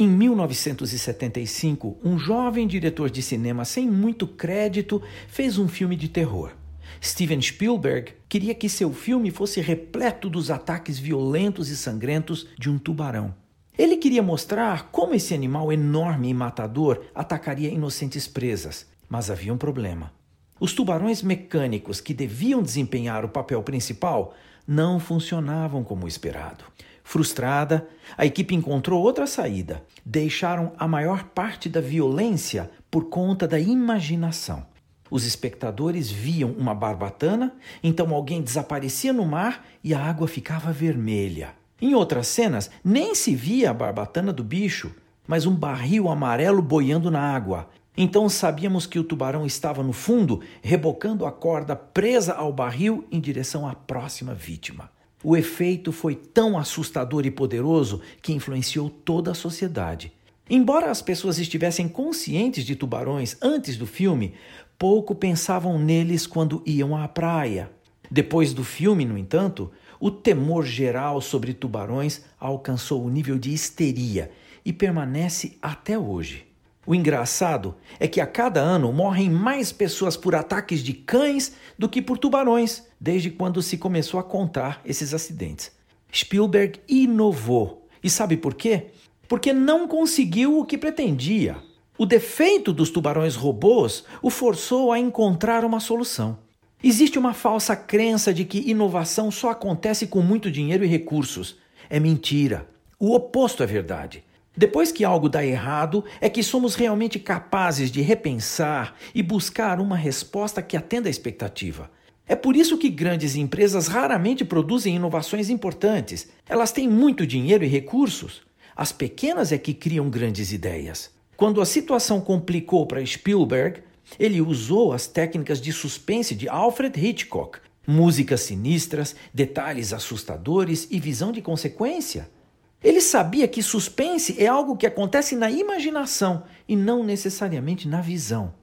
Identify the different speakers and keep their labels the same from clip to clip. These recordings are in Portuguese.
Speaker 1: Em 1975, um jovem diretor de cinema sem muito crédito fez um filme de terror. Steven Spielberg queria que seu filme fosse repleto dos ataques violentos e sangrentos de um tubarão. Ele queria mostrar como esse animal enorme e matador atacaria inocentes presas, mas havia um problema. Os tubarões mecânicos que deviam desempenhar o papel principal não funcionavam como esperado. Frustrada, a equipe encontrou outra saída. Deixaram a maior parte da violência por conta da imaginação. Os espectadores viam uma barbatana, então alguém desaparecia no mar e a água ficava vermelha. Em outras cenas, nem se via a barbatana do bicho, mas um barril amarelo boiando na água. Então sabíamos que o tubarão estava no fundo, rebocando a corda presa ao barril em direção à próxima vítima. O efeito foi tão assustador e poderoso que influenciou toda a sociedade. Embora as pessoas estivessem conscientes de tubarões antes do filme, pouco pensavam neles quando iam à praia. Depois do filme, no entanto, o temor geral sobre tubarões alcançou o nível de histeria e permanece até hoje. O engraçado é que a cada ano morrem mais pessoas por ataques de cães do que por tubarões, desde quando se começou a contar esses acidentes. Spielberg inovou. E sabe por quê? Porque não conseguiu o que pretendia. O defeito dos tubarões robôs o forçou a encontrar uma solução. Existe uma falsa crença de que inovação só acontece com muito dinheiro e recursos. É mentira. O oposto é verdade. Depois que algo dá errado, é que somos realmente capazes de repensar e buscar uma resposta que atenda à expectativa. É por isso que grandes empresas raramente produzem inovações importantes. Elas têm muito dinheiro e recursos. As pequenas é que criam grandes ideias. Quando a situação complicou para Spielberg, ele usou as técnicas de suspense de Alfred Hitchcock, músicas sinistras, detalhes assustadores e visão de consequência. Ele sabia que suspense é algo que acontece na imaginação e não necessariamente na visão.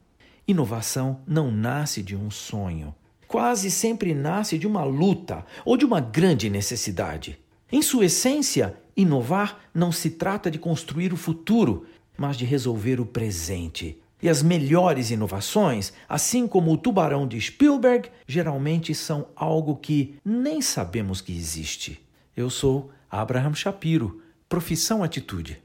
Speaker 1: Inovação não nasce de um sonho. Quase sempre nasce de uma luta ou de uma grande necessidade. Em sua essência, inovar não se trata de construir o futuro, mas de resolver o presente. E as melhores inovações, assim como o tubarão de Spielberg, geralmente são algo que nem sabemos que existe. Eu sou Abraham Shapiro, profissão atitude.